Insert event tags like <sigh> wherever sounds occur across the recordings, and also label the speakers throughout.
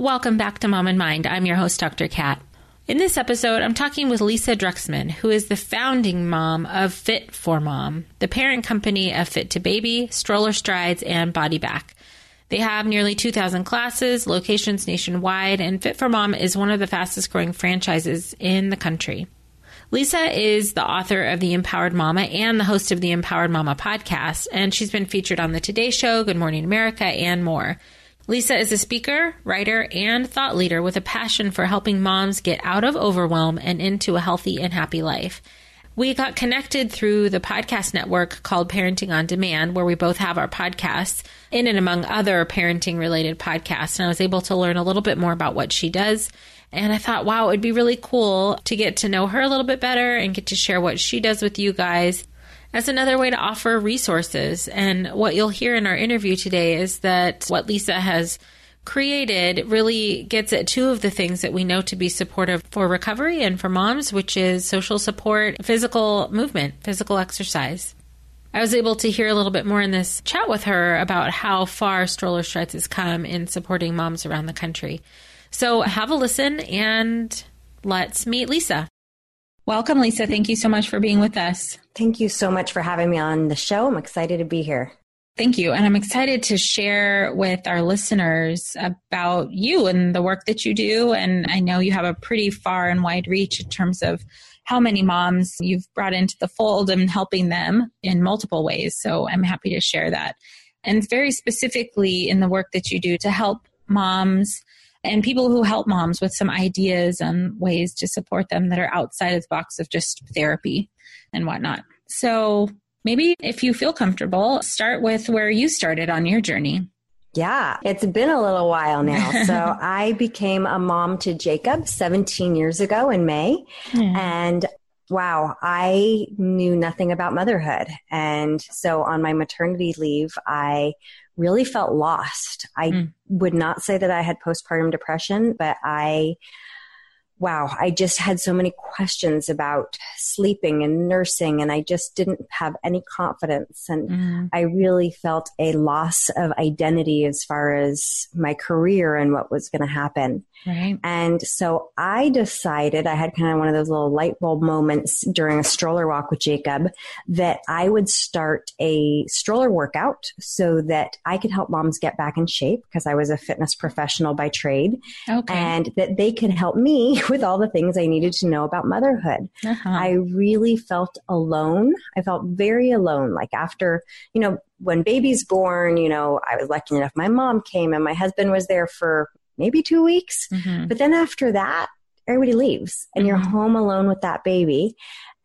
Speaker 1: Welcome back to Mom and Mind. I'm your host, Dr. Kat. In this episode, I'm talking with Lisa Druxman, who is the founding mom of Fit for Mom, the parent company of Fit for Baby, Stroller Strides, and Body Back. They have nearly 2,000 classes, locations nationwide, and Fit for Mom is one of the fastest growing franchises in the country. Lisa is the author of The Empowered Mama and the host of the Empowered Mama podcast, and she's been featured on The Today Show, Good Morning America, and more. Lisa is a speaker, writer, and thought leader with a passion for helping moms get out of overwhelm and into a healthy and happy life. We got connected through the podcast network called Parenting on Demand, where we both have our podcasts in and among other parenting related podcasts. And I was able to learn a little bit more about what she does. And I thought, wow, it would be really cool to get to know her a little bit better and get to share what she does with you guys as another way to offer resources. And what you'll hear in our interview today is that what Lisa has created really gets at two of the things that we know to be supportive for recovery and for moms, which is social support, physical movement, physical exercise. I was able to hear a little bit more in this chat with her about how far Stroller Strides has come in supporting moms around the country. So have a listen and let's meet Lisa. Welcome, Lisa. Thank you so much for being with us.
Speaker 2: Thank you so much for having me on the show. I'm excited to be here.
Speaker 1: Thank you. And I'm excited to share with our listeners about you and the work that you do. And I know you have a pretty far and wide reach in terms of how many moms you've brought into the fold and helping them in multiple ways. So I'm happy to share that. And very specifically in the work that you do to help moms and people who help moms with some ideas and ways to support them that are outside of the box of just therapy and whatnot. So maybe if you feel comfortable, start with where you started on your journey.
Speaker 2: Yeah, it's been a little while now. <laughs> so I became a mom to Jacob 17 years ago in May. And wow, I knew nothing about motherhood. And so on my maternity leave, I really felt lost. I mm. would not say that I had postpartum depression, but I wow, I just had so many questions about sleeping and nursing, and I just didn't have any confidence. And mm. I really felt a loss of identity as far as my career and what was going to happen. Right. And so I decided, I had kind of one of those little light bulb moments during a stroller walk with Jacob that I would start a stroller workout so that I could help moms get back in shape because I was a fitness professional by trade. Okay. And that they could help me with all the things I needed to know about motherhood. Uh-huh. I really felt alone. I felt very alone. Like after, you know, when baby's born, you know, I was lucky enough my mom came and my husband was there for maybe two weeks. Mm-hmm. But then after that, everybody leaves and mm-hmm. you're home alone with that baby.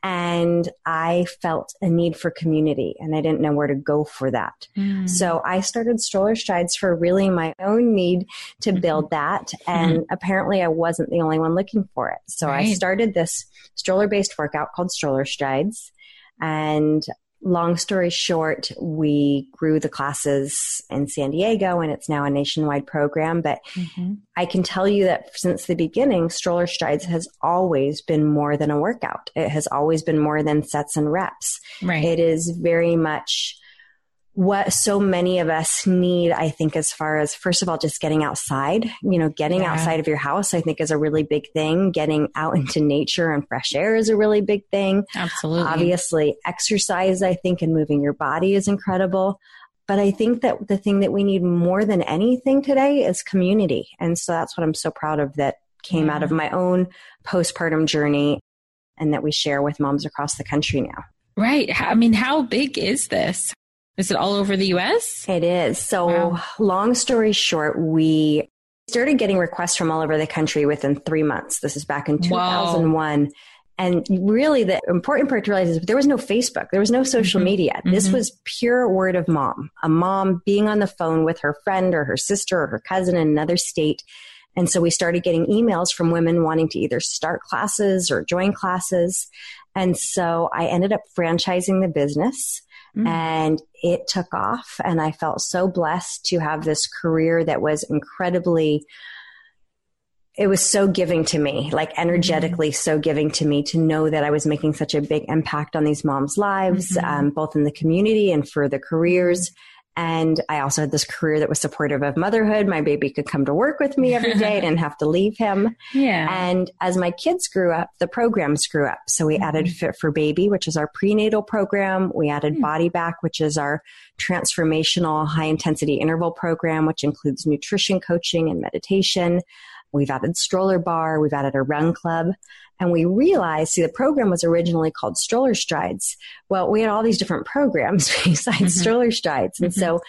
Speaker 2: And I felt a need for community and I didn't know where to go for that. Mm. So I started Stroller Strides for really my own need to mm-hmm. build that. And mm-hmm. apparently I wasn't the only one looking for it. So right. I started this stroller based workout called Stroller Strides. And long story short, we grew the classes in San Diego and it's now a nationwide program. But mm-hmm. I can tell you that since the beginning, Stroller Strides has always been more than a workout. It has always been more than sets and reps. Right. It is very much what so many of us need, I think, as far as, first of all, just getting outside, you know, getting yeah. outside of your house, I think is a really big thing. Getting out into nature and fresh air is a really big thing.
Speaker 1: Absolutely.
Speaker 2: Obviously, exercise, I think, and moving your body is incredible. But I think that the thing that we need more than anything today is community. And so that's what I'm so proud of that came yeah. out of mm. my own postpartum journey and that we share with moms across the country now.
Speaker 1: Right. I mean, how big is this? Is it all over the US?
Speaker 2: It is. So, wow. long story short, we started getting requests from all over the country within three months. This is back in 2001. And really, the important part to realize is there was no Facebook, there was no social mm-hmm. media. This mm-hmm. was pure word of mom, a mom being on the phone with her friend or her sister or her cousin in another state. And so we started getting emails from women wanting to either start classes or join classes. And so I ended up franchising the business. Mm. And it took off. And I felt so blessed to have this career that was incredibly, it was so giving to me, like energetically mm-hmm. so giving to me to know that I was making such a big impact on these moms' lives, mm-hmm. um, both in the community and for the careers. And I also had this career that was supportive of motherhood. My baby could come to work with me every day. I didn't have to leave him. <laughs>
Speaker 1: Yeah.
Speaker 2: And as my kids grew up, the programs grew up. So we mm-hmm. added Fit for Baby, which is our prenatal program. We added mm-hmm. Body Back, which is our transformational high intensity interval program, which includes nutrition coaching and meditation. We've added Stroller Barre. We've added a run club. And we realized, see, the program was originally called Stroller Strides. Well, we had all these different programs <laughs> besides mm-hmm. Stroller Strides. And mm-hmm. so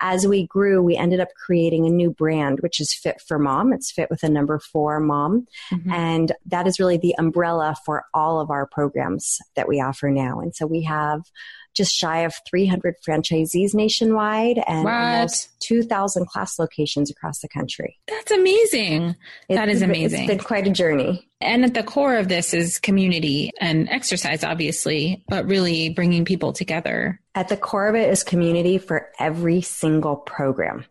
Speaker 2: as we grew, we ended up creating a new brand, which is Fit for Mom. It's fit with a number four mom. Mm-hmm. And that is really the umbrella for all of our programs that we offer now. And so we have just shy of 300 franchisees nationwide and what? almost 2,000 class locations across the country.
Speaker 1: That's amazing. That is amazing.
Speaker 2: It's been quite a journey.
Speaker 1: And at the core of this is community and exercise, obviously, but really bringing people together.
Speaker 2: At the core of it is community for every single program.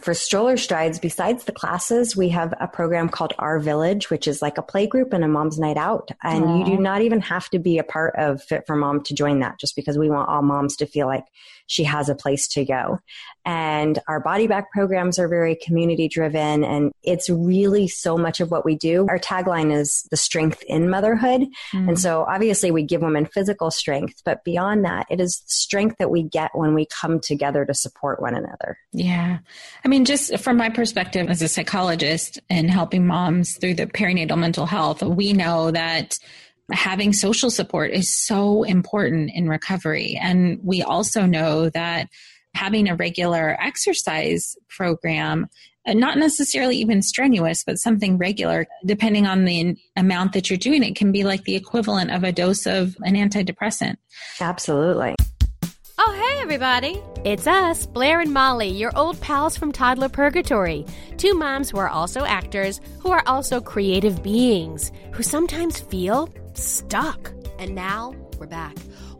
Speaker 2: For stroller strides, besides the classes, we have a program called Our Village, which is like a play group and a mom's night out. And Aww. you do not even have to be a part of Fit for Mom to join that, just because we want all moms to feel like she has a place to go. And our body back programs are very community driven and it's really so much of what we do. Our tagline is the strength in motherhood. Mm. And so obviously we give women physical strength, but beyond that, it is strength that we get when we come together to support one another.
Speaker 1: Yeah. I mean, just from my perspective as a psychologist and helping moms through the perinatal mental health, we know that having social support is so important in recovery. And we also know that having a regular exercise program not necessarily even strenuous, but something regular, depending on the amount that you're doing, it can be like the equivalent of a dose of an antidepressant.
Speaker 2: Absolutely.
Speaker 3: Oh, hey, everybody. It's us, Blair and Molly, your old pals from Toddler Purgatory. Two moms who are also actors, who are also creative beings, who sometimes feel stuck. And now we're back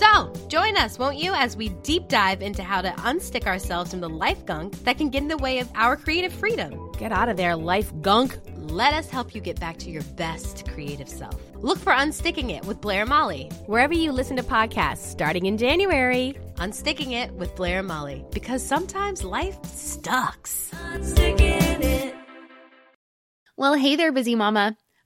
Speaker 3: So, join us, won't you, as we deep dive into how to unstick ourselves from the life gunk that can get in the way of our creative freedom. Get out of there, life gunk. Let us help you get back to your best creative self. Look for Unsticking It with Blair Molly, wherever you listen to podcasts starting in January. Unsticking It with Blair and Molly, because sometimes life sucks.
Speaker 4: Well, hey there, busy mama.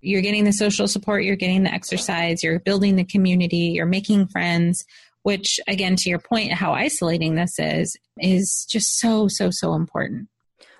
Speaker 1: You're getting the social support, you're getting the exercise, you're building the community, you're making friends, which again, to your point, how isolating this is, is just so, so, so important.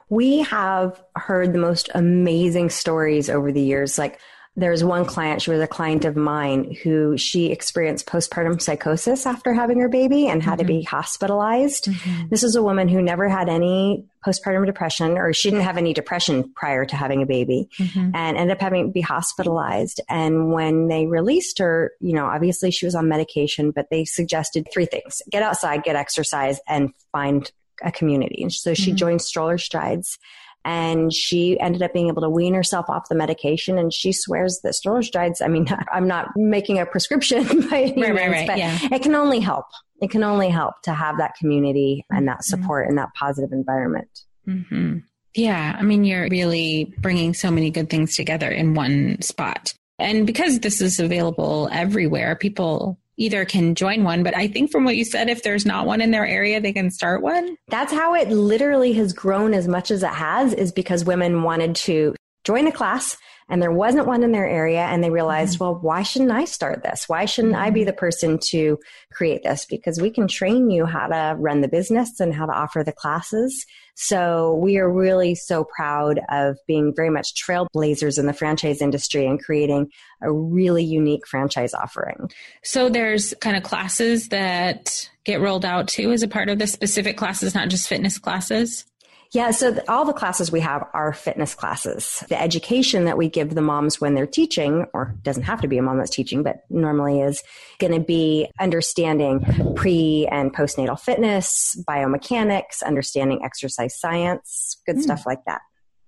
Speaker 2: We have heard the most amazing stories over the years. Like there's one client, she was a client of mine who she experienced postpartum psychosis after having her baby and had mm-hmm. to be hospitalized. Mm-hmm. This is a woman who never had any postpartum depression or she didn't have any depression prior to having a baby mm-hmm. and ended up having to be hospitalized. And when they released her, you know, obviously she was on medication, but they suggested three things get outside, get exercise, and find a community. And so she mm-hmm. joined Stroller Strides and she ended up being able to wean herself off the medication and she swears that stroller strides i mean <laughs> i'm not making a prescription <laughs> by any right, means, right, right, but yeah. it can only help it can only help to have that community and that mm-hmm. support mm-hmm. and that positive environment
Speaker 1: mm-hmm. yeah i mean you're really bringing so many good things together in one spot and because this is available everywhere people either can join one, but I think from what you said, if there's not one in their area, they can start one.
Speaker 2: That's how it literally has grown as much as it has, is because women wanted to join a class and there wasn't one in their area and they realized mm-hmm. well why shouldn't i start this why shouldn't mm-hmm. i be mm-hmm. the person to create this because we can train you how to run the business and how to offer the classes so we are really so proud of being very much trailblazers in the franchise industry and creating a really unique franchise offering.
Speaker 1: So there's kind of classes that get rolled out too as a part of the specific classes, not just fitness classes?
Speaker 2: Yeah, so the, all the classes we have are fitness classes. The education that we give the moms when they're teaching, or doesn't have to be a mom that's teaching, but normally is going to be understanding pre and postnatal fitness, biomechanics, understanding exercise science, good mm. stuff like that.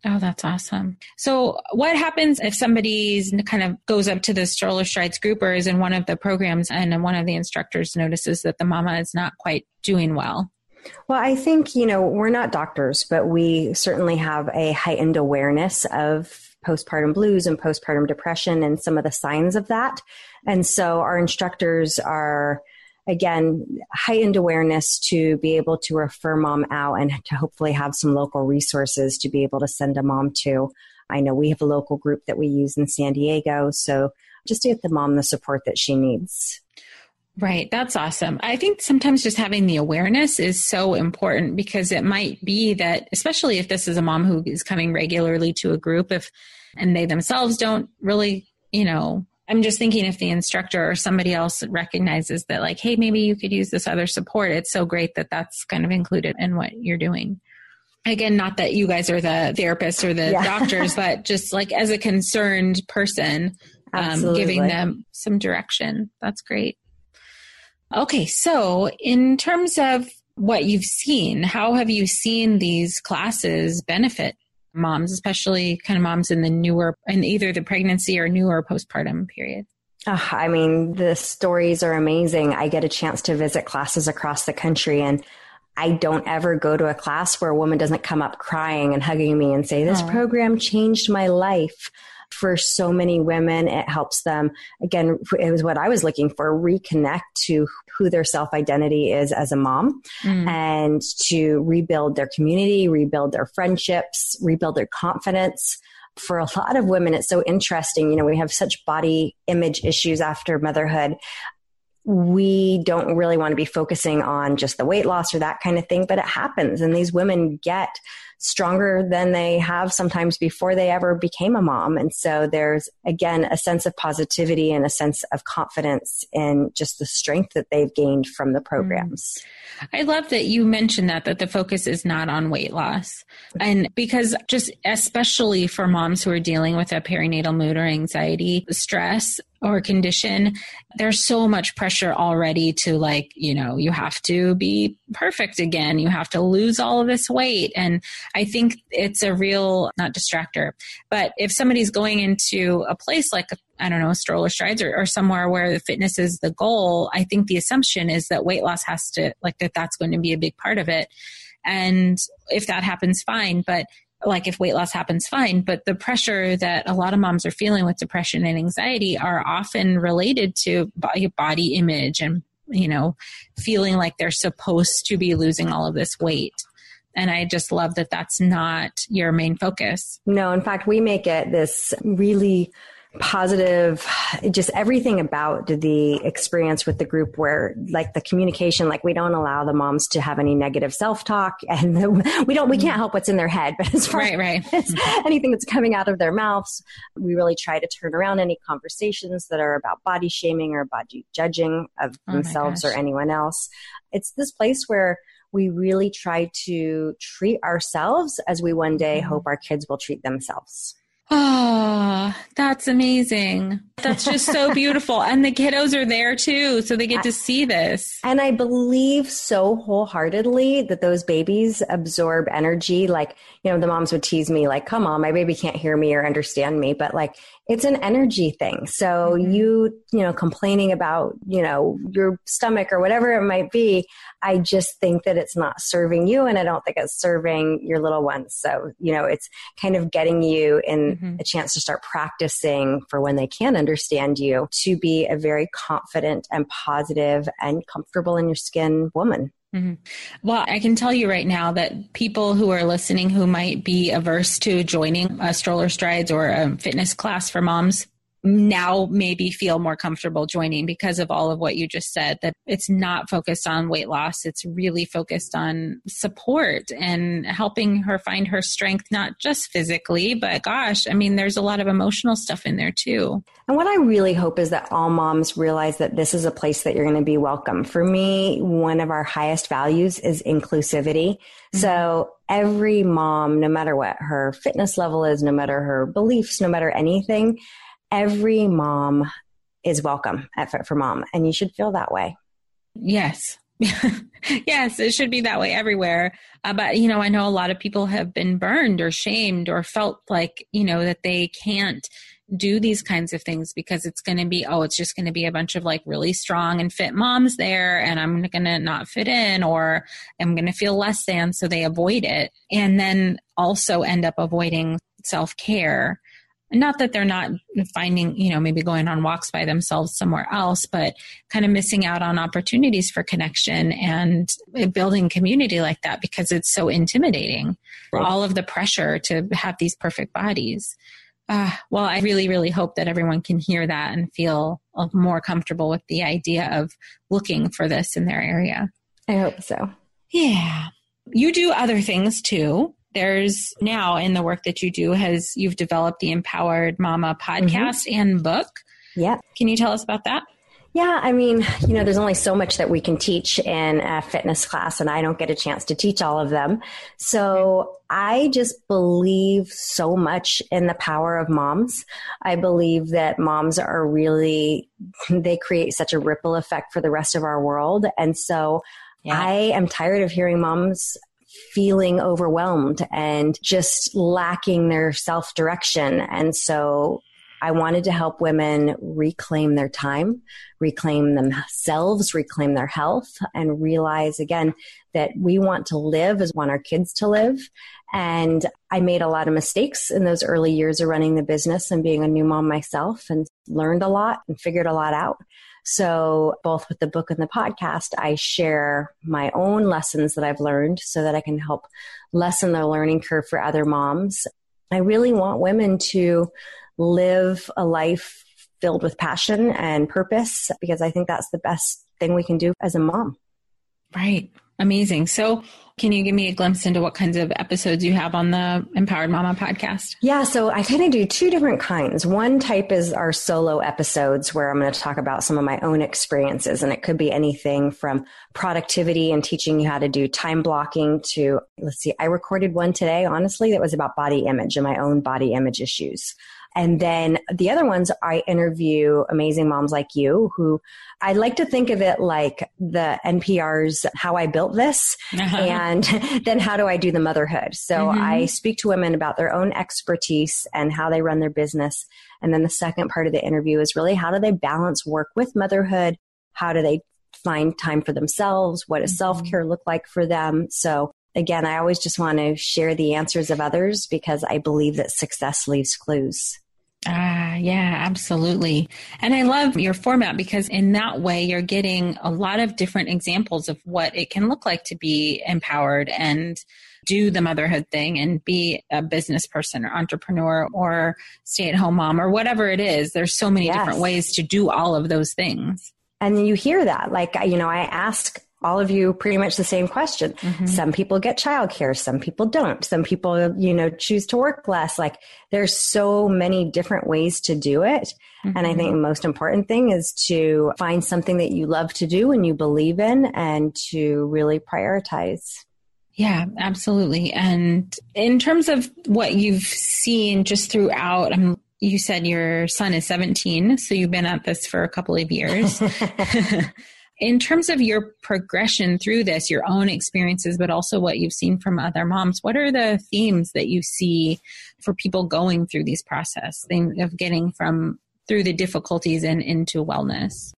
Speaker 1: Oh, that's awesome. So, what happens if somebody's kind of goes up to the stroller strides group or is in one of the programs and one of the instructors notices that the mama is not quite doing well?
Speaker 2: Well, I think, you know, we're not doctors, but we certainly have a heightened awareness of postpartum blues and postpartum depression and some of the signs of that. And so our instructors are, again, heightened awareness to be able to refer mom out and to hopefully have some local resources to be able to send a mom to. I know we have a local group that we use in San Diego. So just to get the mom the support that she needs.
Speaker 1: Right. That's awesome. I think sometimes just having the awareness is so important because it might be that, especially if this is a mom who is coming regularly to a group, if, and they themselves don't really, you know, I'm just thinking if the instructor or somebody else recognizes that, like, hey, maybe you could use this other support, it's so great that that's kind of included in what you're doing. Again, not that you guys are the therapists or the yeah. doctors, <laughs> but just like as a concerned person, um, giving them some direction. That's great. Okay, so in terms of what you've seen, how have you seen these classes benefit moms, especially kind of moms in the newer, in either the pregnancy or newer postpartum period?
Speaker 2: Oh, I mean, the stories are amazing. I get a chance to visit classes across the country and I don't ever go to a class where a woman doesn't come up crying and hugging me and say, This program changed my life for so many women. It helps them, again, it was what I was looking for reconnect to who their self identity is as a mom mm. and to rebuild their community, rebuild their friendships, rebuild their confidence for a lot of women, it's so interesting. You know, we have such body image issues after motherhood. We don't really want to be focusing on just the weight loss or that kind of thing, but it happens. And these women get stronger than they have sometimes before they ever became a mom. And so there's again a sense of positivity and a sense of confidence in just the strength that they've gained from the programs.
Speaker 1: Mm. I love that you mentioned that that the focus is not on weight loss. And because just especially for moms who are dealing with a perinatal mood or anxiety stress or condition, there's so much pressure already to like, you know, you have to be perfect again. You have to lose all of this weight. And I think it's a real, not distractor, but if somebody's going into a place like I don't know, stroller strides or, or somewhere where the fitness is the goal, I think the assumption is that weight loss has to, like, that that's going to be a big part of it. And if that happens, fine. But like if weight loss happens, fine. But the pressure that a lot of moms are feeling with depression and anxiety are often related to body image and, you know, feeling like they're supposed to be losing all of this weight. And I just love that that's not your main focus.
Speaker 2: No, in fact, we make it this really positive just everything about the experience with the group where like the communication like we don't allow the moms to have any negative self-talk <laughs> and the, we don't we can't help what's in their head but as far right, right. <laughs> as anything that's coming out of their mouths we really try to turn around any conversations that are about body shaming or body judging of oh themselves or anyone else it's this place where we really try to treat ourselves as we one day mm-hmm. hope our kids will treat themselves
Speaker 1: Oh, that's amazing. That's just so <laughs> beautiful. And the kiddos are there too, so they get to see this.
Speaker 2: And I believe so wholeheartedly that those babies absorb energy. Like, you know, the moms would tease me, like, come on, my baby can't hear me or understand me. But like, it's an energy thing. So mm-hmm. you, you know, complaining about, you know, your stomach or whatever it might be, I just think that it's not serving you and I don't think it's serving your little ones. So, you know, it's kind of getting you in mm-hmm. a chance to start practicing for when they can understand you to be a very confident and positive and comfortable in your skin woman.
Speaker 1: Mm-hmm. Well, I can tell you right now that people who are listening who might be averse to joining a stroller strides or a fitness class for moms now maybe feel more comfortable joining because of all of what you just said that it's not focused on weight loss. It's really focused on support and helping her find her strength not just physically but gosh i mean there's a lot of emotional stuff in there too.
Speaker 2: And what i really hope is that all moms realize that this is a place that you're going to be welcome. For me one of our highest values is inclusivity. Mm-hmm. so every mom no matter what her fitness level is no matter her beliefs no matter anything every mom is welcome at Fit for Mom, and you should feel that way.
Speaker 1: Yes. <laughs> yes, it should be that way everywhere. Uh, but, you know, I know a lot of people have been burned or shamed or felt like, you know, that they can't do these kinds of things because it's going to be, oh, it's just going to be a bunch of like really strong and fit moms there and I'm going to not fit in or I'm going to feel less than. So they avoid it and then also end up avoiding self care not that they're not finding, you know, maybe going on walks by themselves somewhere else, but kind of missing out on opportunities for connection and building community like that because it's so intimidating. Right. All of the pressure to have these perfect bodies. Uh, well, I really, really hope that everyone can hear that and feel more comfortable with the idea of looking for this in their area.
Speaker 2: I hope so.
Speaker 1: Yeah. You do other things too there's now in the work that you do has you've developed the empowered mama podcast mm-hmm. and book
Speaker 2: yeah
Speaker 1: can you tell us about that
Speaker 2: yeah, I mean, you know, there's only so much that we can teach in a fitness class, and I don't get a chance to teach all of them. So I just believe so much in the power of moms. I believe that moms are really, they create such a ripple effect for the rest of our world. And so yeah. I am tired of hearing moms feeling overwhelmed and just lacking their self direction. And so I wanted to help women reclaim their time, reclaim themselves, reclaim their health, and realize again that we want to live as want our kids to live. And I made a lot of mistakes in those early years of running the business and being a new mom myself and learned a lot and figured a lot out. So, both with the book and the podcast, I share my own lessons that I've learned so that I can help lessen the learning curve for other moms. I really want women to live a life filled with passion and purpose because I think that's the best thing we can do as a mom.
Speaker 1: Right. Amazing. So, can you give me a glimpse into what kinds of episodes you have on the Empowered Mama podcast?
Speaker 2: Yeah, so I kind of do two different kinds. One type is our solo episodes where I'm going to talk about some of my own experiences, and it could be anything from productivity and teaching you how to do time blocking to, let's see, I recorded one today, honestly, that was about body image and my own body image issues. And then the other ones, I interview amazing moms like you who I like to think of it like the NPR's How I Built This uh-huh. and <laughs> then How Do I Do the Motherhood. So mm-hmm. I speak to women about their own expertise and how they run their business. And then the second part of the interview is really how do they balance work with motherhood? How do they find time for themselves? What does mm-hmm. self care look like for them? So again, I always just want to share the answers of others because I believe that success leaves clues.
Speaker 1: Ah, yeah, absolutely. And I love your format because in that way you're getting a lot of different examples of what it can look like to be empowered and do the motherhood thing and be a business person or entrepreneur or stay at home mom or whatever it is. There's so many yes. different ways to do all of those things.
Speaker 2: And you hear that. Like, you know, I ask all of you pretty much the same question. Mm-hmm. Some people get childcare, some people don't. Some people, you know, choose to work less. Like there's so many different ways to do it. Mm-hmm. And I think the most important thing is to find something that you love to do and you believe in and to really prioritize.
Speaker 1: Yeah, absolutely. And in terms of what you've seen just throughout, I'm you said your son is 17, so you've been at this for a couple of years. <laughs> <laughs> in terms of your progression through this, your own experiences, but also what you've seen from other moms, what are the themes that you see for people going through these process of getting from through the difficulties and into wellness?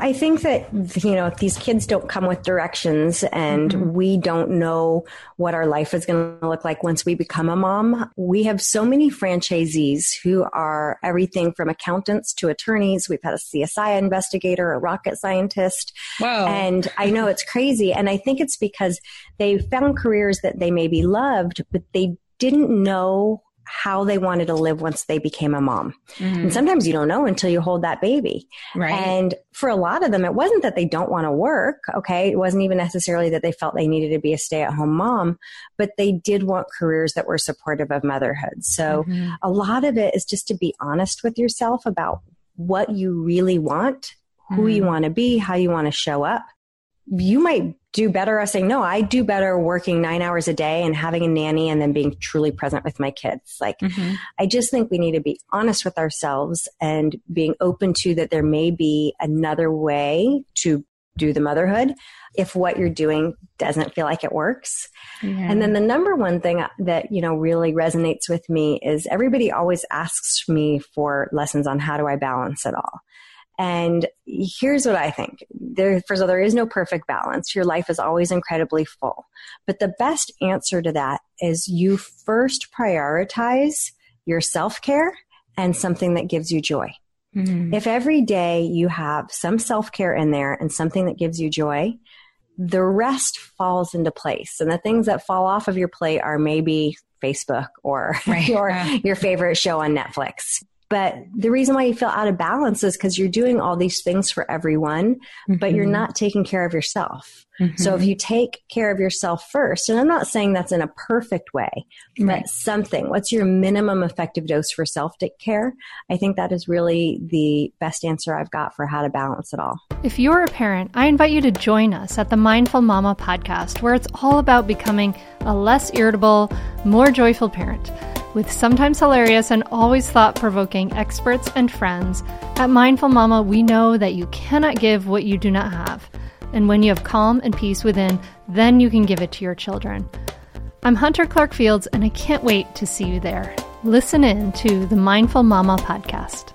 Speaker 2: I think that, you know, these kids don't come with directions and mm-hmm. we don't know what our life is going to look like once we become a mom. We have so many franchisees who are everything from accountants to attorneys. We've had a CSI investigator, a rocket scientist.
Speaker 1: Wow.
Speaker 2: And I know it's crazy. And I think it's because they found careers that they maybe loved, but they didn't know how they wanted to live once they became a mom. Mm-hmm. And sometimes you don't know until you hold that baby.
Speaker 1: Right.
Speaker 2: And for a lot of them, it wasn't that they don't want to work. Okay. It wasn't even necessarily that they felt they needed to be a stay at home mom, but they did want careers that were supportive of motherhood. So mm-hmm. a lot of it is just to be honest with yourself about what you really want, who mm-hmm. you want to be, how you want to show up you might do better at saying, no, I do better working nine hours a day and having a nanny and then being truly present with my kids. Like, mm-hmm. I just think we need to be honest with ourselves and being open to that there may be another way to do the motherhood if what you're doing doesn't feel like it works. Yeah. And then the number one thing that, you know, really resonates with me is everybody always asks me for lessons on how do I balance it all. And here's what I think. There, first of all, there is no perfect balance. Your life is always incredibly full. But the best answer to that is you first prioritize your self care and something that gives you joy. Mm-hmm. If every day you have some self care in there and something that gives you joy, the rest falls into place. And the things that fall off of your plate are maybe Facebook or right. <laughs> your, your favorite show on Netflix. But the reason why you feel out of balance is because you're doing all these things for everyone, mm-hmm. but you're mm-hmm. not taking care of yourself. Mm-hmm. So if you take care of yourself first, and I'm not saying that's in a perfect way, right. but something, what's your minimum effective dose for self care? I think that is really the best answer I've got for how to balance it all.
Speaker 5: If you're a parent, I invite you to join us at the Mindful Mama podcast, where it's all about becoming a less irritable, more joyful parent. With sometimes hilarious and always thought provoking experts and friends, at Mindful Mama, we know that you cannot give what you do not have. And when you have calm and peace within, then you can give it to your children. I'm Hunter Clark Fields, and I can't wait to see you there. Listen in to the Mindful Mama podcast.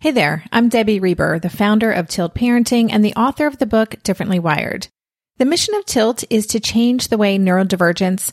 Speaker 6: Hey there, I'm Debbie Reber, the founder of Tilt Parenting and the author of the book Differently Wired. The mission of Tilt is to change the way neurodivergence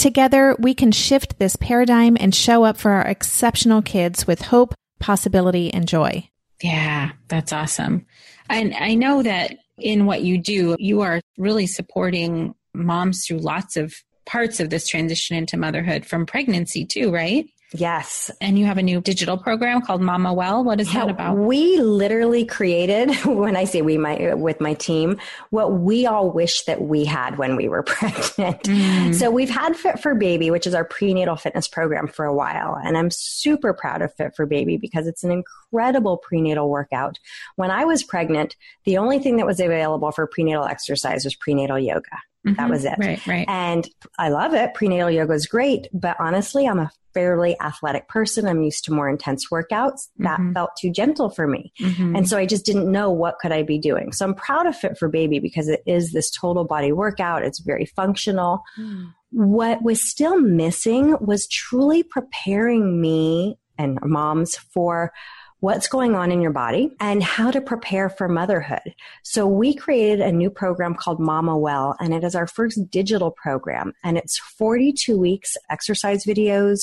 Speaker 6: Together, we can shift this paradigm and show up for our exceptional kids with hope, possibility, and joy.
Speaker 1: Yeah, that's awesome. And I know that in what you do, you are really supporting moms through lots of parts of this transition into motherhood from pregnancy too, right?
Speaker 2: Yes.
Speaker 1: And you have a new digital program called Mama Well. What is yeah, that about?
Speaker 2: We literally created, <laughs> when I say we, my, with my team, what we all wish that we had when we were <laughs> pregnant. Mm. So we've had Fit for Baby, which is our prenatal fitness program for a while. And I'm super proud of Fit for Baby because it's an incredible prenatal workout. When I was pregnant, the only thing that was available for prenatal exercise was prenatal yoga. Mm-hmm. That was it.
Speaker 1: Right, right.
Speaker 2: And I love it. Prenatal yoga is great, but honestly, I'm a fairly athletic person. I'm used to more intense workouts. That mm-hmm. felt too gentle for me. Mm-hmm. And so I just didn't know what could I be doing. So I'm proud of Fit for Baby because it is this total body workout. It's very functional. Mm. What was still missing was truly preparing me and moms for what's going on in your body and how to prepare for motherhood. So we created a new program called Mama Well, and it is our first digital program. And it's 42 weeks exercise videos,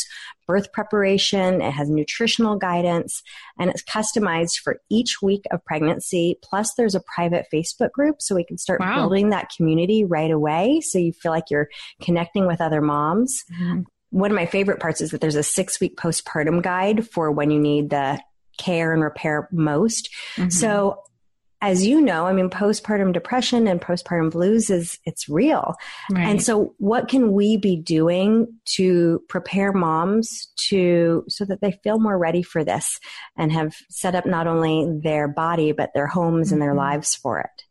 Speaker 2: birth preparation, it has nutritional guidance, and it's customized for each week of pregnancy. Plus, there's a private Facebook group so we can start wow. building that community right away. So you feel like you're connecting with other moms. Mm-hmm one of my favorite parts is that there's a six week postpartum guide for when you need the care and repair most. Mm-hmm. So as you know, I mean, postpartum depression and postpartum blues is, it's real. Right. And so what can we be doing to prepare moms to, so that they feel more ready for this and have set up not only their body, but their homes mm-hmm. and their mm-hmm. lives for it?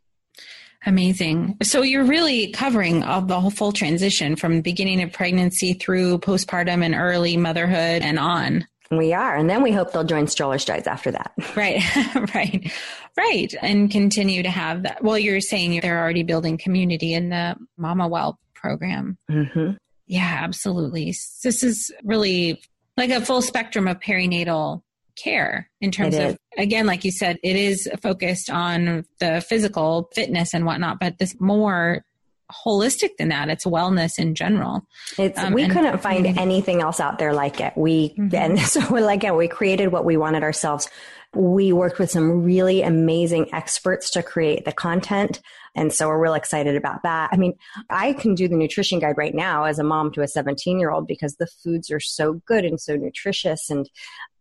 Speaker 1: Amazing. So you're really covering all the whole full transition from the beginning of pregnancy through postpartum and early motherhood and on.
Speaker 2: We are. And then we hope they'll join Stroller Strides after that.
Speaker 1: Right. <laughs> right. Right. And continue to have that. Well, you're saying they're already building community in the Mama Well program. Mm-hmm. Yeah, absolutely. This is really like a full spectrum of perinatal care in terms of again like you said it is focused on the physical fitness and whatnot but this more holistic than that. It's wellness in general.
Speaker 2: It's um, we couldn't find anything else out there like it. We mm-hmm. and <laughs> so like it, we created what we wanted ourselves. We worked with some really amazing experts to create the content. And so we're real excited about that. I mean, I can do the nutrition guide right now as a mom to a 17 year old because the foods are so good and so nutritious and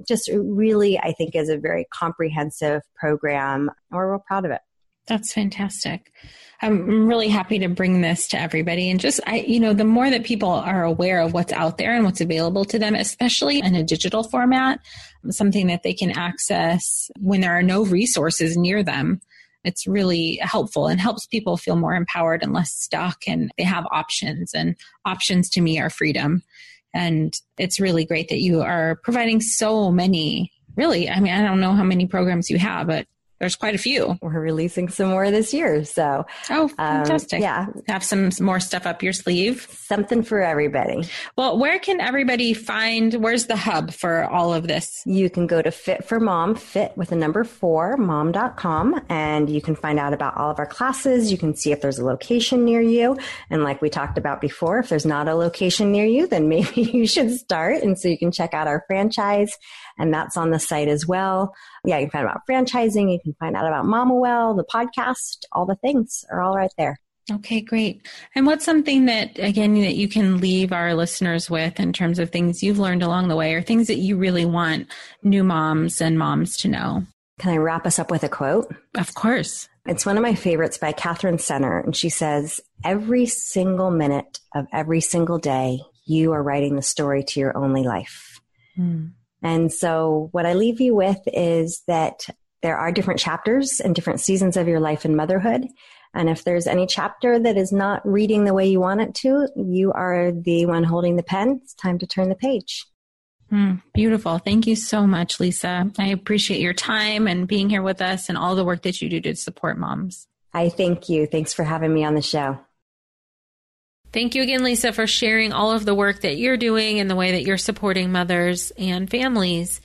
Speaker 2: just really, I think is a very comprehensive program. And we're real proud of it.
Speaker 1: That's fantastic. I'm really happy to bring this to everybody. And just, I, you know, the more that people are aware of what's out there and what's available to them, especially in a digital format, something that they can access when there are no resources near them, it's really helpful and helps people feel more empowered and less stuck. And they have options, and options to me are freedom. And it's really great that you are providing so many really i mean i don't know how many programs you have but there's quite a few.
Speaker 2: We're releasing some more this year. So,
Speaker 1: oh, um, fantastic. Um, yeah. Have some more stuff up your sleeve.
Speaker 2: Something for everybody.
Speaker 1: Well, where can everybody find, where's the hub for all of this?
Speaker 2: You can go to Fit for Mom, fit with a number four, mom.com, and you can find out about all of our classes. You can see if there's a location near you. And like we talked about before, if there's not a location near you, then <laughs> maybe you should start. And so you can check out our franchise and that's on the site as well. Yeah, you can find out about franchising. You can find out about Mama Well, the podcast, all the things are all right there.
Speaker 1: Okay, great. And what's something that, again, that you can leave our listeners with in terms of things you've learned along the way or things that you really want new moms and moms to know?
Speaker 2: Can I wrap us up with a quote?
Speaker 1: Of course.
Speaker 2: It's one of my favorites by Katherine Center, And she says, Every single minute of every single day, you are writing the story to your only life. Mm. And so what I leave you with is that there are different chapters and different seasons of your life in motherhood. And if there's any chapter that is not reading the way you want it to, you are the one holding the pen. It's time to turn the page.
Speaker 1: Mm, beautiful. Thank you so much, Lisa. I appreciate your time and being here with us and all the work that you do to support moms.
Speaker 2: I thank you. Thanks for having me on the show.
Speaker 1: Thank you again, Lisa, for sharing all of the work that you're doing and the way that you're supporting mothers and families.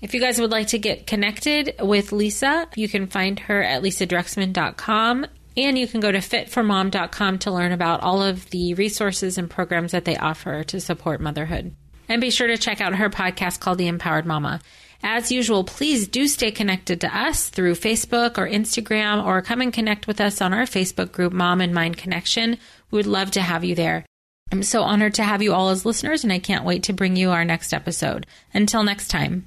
Speaker 1: If you guys would like to get connected with Lisa, you can find her at lisadruxman.com and you can go to fitformom.com to learn about all of the resources and programs that they offer to support motherhood. And be sure to check out her podcast called The Empowered Mama. As usual, please do stay connected to us through Facebook or Instagram or come and connect with us on our Facebook group, Mom and Mind Connection. We would love to have you there. I'm so honored to have you all as listeners, and I can't wait to bring you our next episode. Until next time.